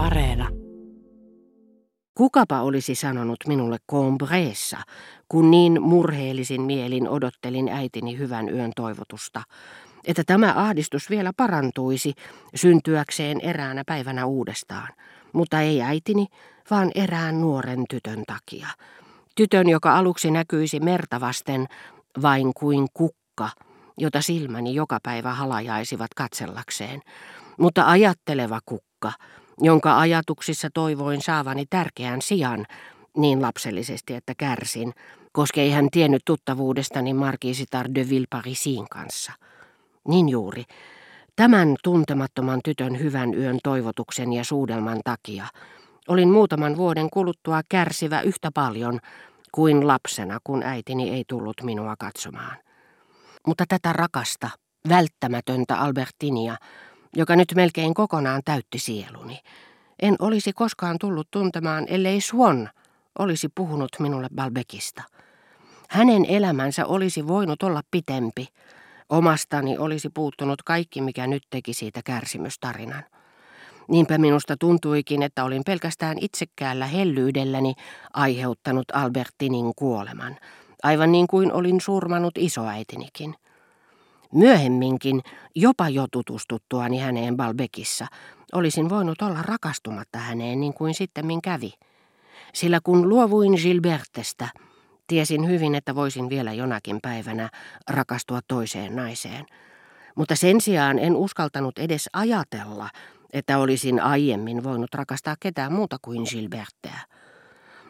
Areena. Kukapa olisi sanonut minulle Combreessa, kun niin murheellisin mielin odottelin äitini hyvän yön toivotusta, että tämä ahdistus vielä parantuisi syntyäkseen eräänä päivänä uudestaan, mutta ei äitini, vaan erään nuoren tytön takia. Tytön, joka aluksi näkyisi mertavasten vain kuin kukka, jota silmäni joka päivä halajaisivat katsellakseen, mutta ajatteleva kukka, jonka ajatuksissa toivoin saavani tärkeän sijan, niin lapsellisesti, että kärsin, koska ei hän tiennyt tuttavuudestani Marquisitar de Villeparisin kanssa. Niin juuri, tämän tuntemattoman tytön hyvän yön toivotuksen ja suudelman takia olin muutaman vuoden kuluttua kärsivä yhtä paljon kuin lapsena, kun äitini ei tullut minua katsomaan. Mutta tätä rakasta, välttämätöntä Albertinia, joka nyt melkein kokonaan täytti sieluni, en olisi koskaan tullut tuntemaan, ellei Swan olisi puhunut minulle Balbekista. Hänen elämänsä olisi voinut olla pitempi. Omastani olisi puuttunut kaikki, mikä nyt teki siitä kärsimystarinan. Niinpä minusta tuntuikin, että olin pelkästään itsekkäällä hellyydelläni aiheuttanut Albertinin kuoleman, aivan niin kuin olin surmanut isoäitinikin. Myöhemminkin, jopa jo tutustuttuani häneen Balbekissa, olisin voinut olla rakastumatta häneen niin kuin sitten kävi. Sillä kun luovuin Gilbertestä, tiesin hyvin, että voisin vielä jonakin päivänä rakastua toiseen naiseen. Mutta sen sijaan en uskaltanut edes ajatella, että olisin aiemmin voinut rakastaa ketään muuta kuin Gilbertteä.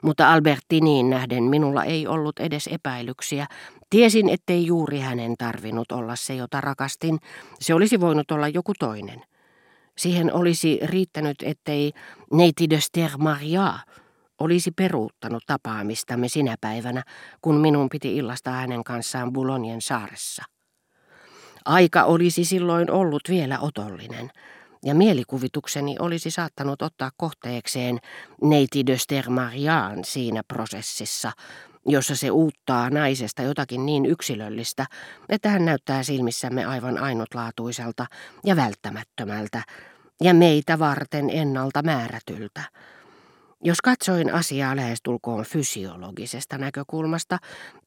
Mutta Albertiniin nähden minulla ei ollut edes epäilyksiä. Tiesin, ettei juuri hänen tarvinnut olla se, jota rakastin. Se olisi voinut olla joku toinen. Siihen olisi riittänyt, ettei neiti de Maria olisi peruuttanut tapaamistamme sinä päivänä, kun minun piti illastaa hänen kanssaan Boulognen saaressa. Aika olisi silloin ollut vielä otollinen, ja mielikuvitukseni olisi saattanut ottaa kohteekseen neiti de Mariaan siinä prosessissa, jossa se uuttaa naisesta jotakin niin yksilöllistä, että hän näyttää silmissämme aivan ainutlaatuiselta ja välttämättömältä, ja meitä varten ennalta määrätyltä. Jos katsoin asiaa lähestulkoon fysiologisesta näkökulmasta,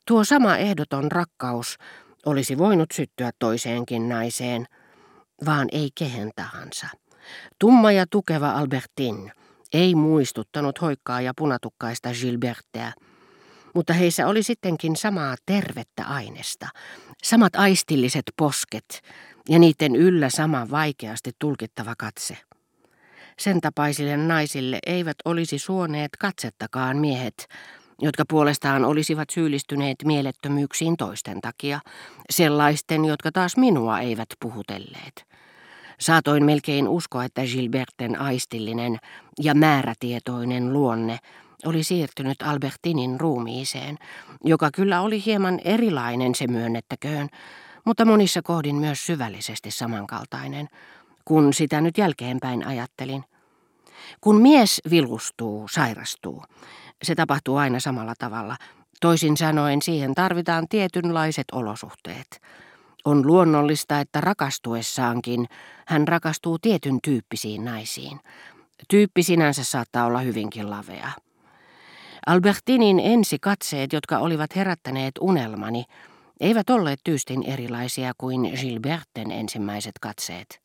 tuo sama ehdoton rakkaus olisi voinut syttyä toiseenkin naiseen, vaan ei kehen tahansa. Tumma ja tukeva Albertin ei muistuttanut hoikkaa ja punatukkaista Gilbertteä, mutta heissä oli sittenkin samaa tervettä ainesta, samat aistilliset posket ja niiden yllä sama vaikeasti tulkittava katse. Sen tapaisille naisille eivät olisi suoneet katsettakaan miehet, jotka puolestaan olisivat syyllistyneet mielettömyyksiin toisten takia, sellaisten, jotka taas minua eivät puhutelleet. Saatoin melkein uskoa, että Gilberten aistillinen ja määrätietoinen luonne oli siirtynyt Albertinin ruumiiseen, joka kyllä oli hieman erilainen se myönnettäköön, mutta monissa kohdin myös syvällisesti samankaltainen, kun sitä nyt jälkeenpäin ajattelin. Kun mies vilustuu, sairastuu, se tapahtuu aina samalla tavalla. Toisin sanoen siihen tarvitaan tietynlaiset olosuhteet. On luonnollista, että rakastuessaankin hän rakastuu tietyn tyyppisiin naisiin. Tyyppi sinänsä saattaa olla hyvinkin lavea. Albertinin ensikatseet, jotka olivat herättäneet unelmani, eivät olleet tyystin erilaisia kuin Gilberten ensimmäiset katseet.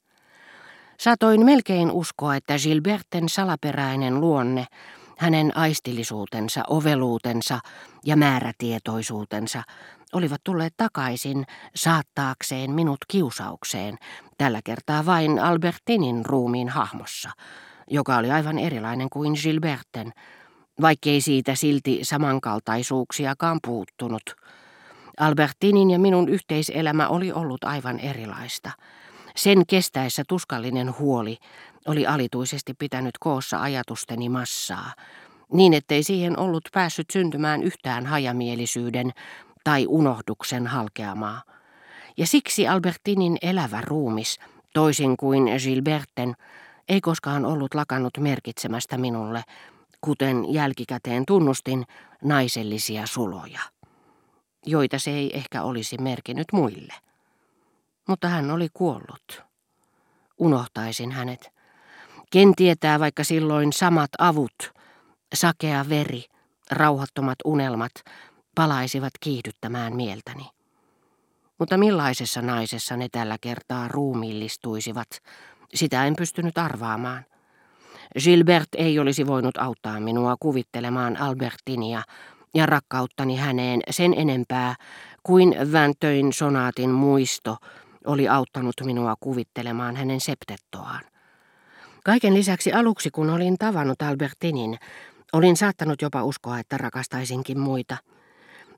Saatoin melkein uskoa, että Gilberten salaperäinen luonne, hänen aistillisuutensa, oveluutensa ja määrätietoisuutensa olivat tulleet takaisin saattaakseen minut kiusaukseen, tällä kertaa vain Albertinin ruumiin hahmossa, joka oli aivan erilainen kuin Gilberten, vaikkei siitä silti samankaltaisuuksiakaan puuttunut. Albertinin ja minun yhteiselämä oli ollut aivan erilaista. Sen kestäessä tuskallinen huoli oli alituisesti pitänyt koossa ajatusteni massaa, niin ettei siihen ollut päässyt syntymään yhtään hajamielisyyden tai unohduksen halkeamaa. Ja siksi Albertinin elävä ruumis, toisin kuin Gilberten, ei koskaan ollut lakannut merkitsemästä minulle, kuten jälkikäteen tunnustin, naisellisia suloja, joita se ei ehkä olisi merkinnyt muille. Mutta hän oli kuollut. Unohtaisin hänet. Ken tietää vaikka silloin samat avut, sakea veri, rauhattomat unelmat palaisivat kiihdyttämään mieltäni. Mutta millaisessa naisessa ne tällä kertaa ruumiillistuisivat, sitä en pystynyt arvaamaan. Gilbert ei olisi voinut auttaa minua kuvittelemaan Albertinia ja rakkauttani häneen sen enempää kuin Väntöin sonaatin muisto oli auttanut minua kuvittelemaan hänen septettoaan. Kaiken lisäksi aluksi, kun olin tavannut Albertinin, olin saattanut jopa uskoa, että rakastaisinkin muita.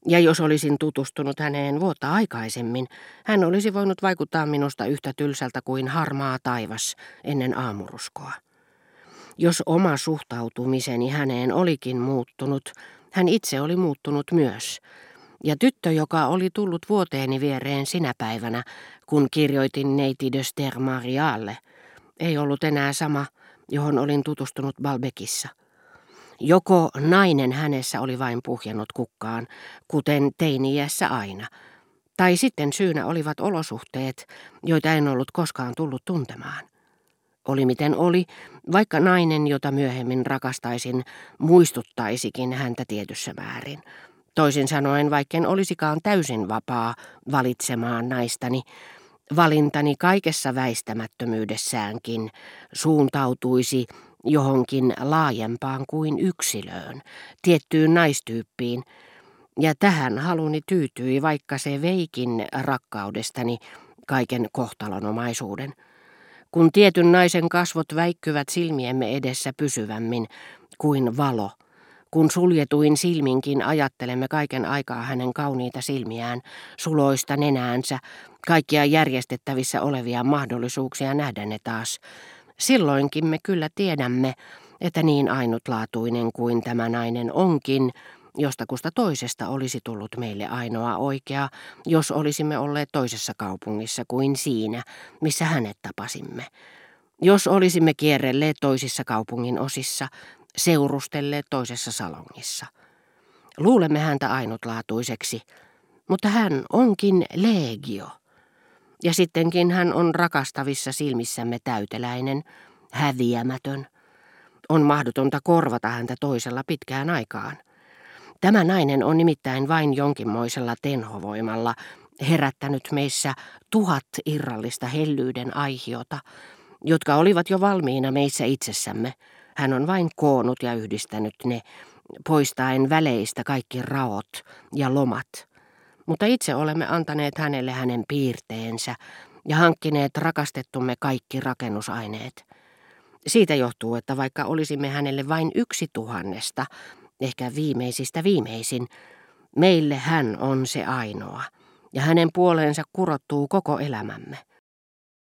Ja jos olisin tutustunut häneen vuotta aikaisemmin, hän olisi voinut vaikuttaa minusta yhtä tylsältä kuin harmaa taivas ennen aamuruskoa. Jos oma suhtautumiseni häneen olikin muuttunut, hän itse oli muuttunut myös. Ja tyttö, joka oli tullut vuoteeni viereen sinä päivänä, kun kirjoitin neiti de Stermarialle, ei ollut enää sama, johon olin tutustunut Balbekissa. Joko nainen hänessä oli vain puhjennut kukkaan, kuten teiniässä aina, tai sitten syynä olivat olosuhteet, joita en ollut koskaan tullut tuntemaan. Oli miten oli, vaikka nainen, jota myöhemmin rakastaisin, muistuttaisikin häntä tietyssä määrin. Toisin sanoen, vaikken olisikaan täysin vapaa valitsemaan naistani, valintani kaikessa väistämättömyydessäänkin suuntautuisi johonkin laajempaan kuin yksilöön, tiettyyn naistyyppiin, ja tähän haluni tyytyi, vaikka se veikin rakkaudestani kaiken kohtalonomaisuuden. Kun tietyn naisen kasvot väikkyvät silmiemme edessä pysyvämmin kuin valo, kun suljetuin silminkin ajattelemme kaiken aikaa hänen kauniita silmiään, suloista nenäänsä, kaikkia järjestettävissä olevia mahdollisuuksia nähdä ne taas, silloinkin me kyllä tiedämme, että niin ainutlaatuinen kuin tämä nainen onkin, jostakusta toisesta olisi tullut meille ainoa oikea, jos olisimme olleet toisessa kaupungissa kuin siinä, missä hänet tapasimme. Jos olisimme kierrelleet toisissa kaupungin osissa, seurustelleet toisessa salongissa. Luulemme häntä ainutlaatuiseksi, mutta hän onkin legio. Ja sittenkin hän on rakastavissa silmissämme täyteläinen, häviämätön. On mahdotonta korvata häntä toisella pitkään aikaan. Tämä nainen on nimittäin vain jonkinmoisella tenhovoimalla herättänyt meissä tuhat irrallista hellyyden aihiota, jotka olivat jo valmiina meissä itsessämme. Hän on vain koonnut ja yhdistänyt ne, poistaen väleistä kaikki raot ja lomat. Mutta itse olemme antaneet hänelle hänen piirteensä ja hankkineet rakastettumme kaikki rakennusaineet. Siitä johtuu, että vaikka olisimme hänelle vain yksi tuhannesta, ehkä viimeisistä viimeisin, meille hän on se ainoa, ja hänen puoleensa kurottuu koko elämämme.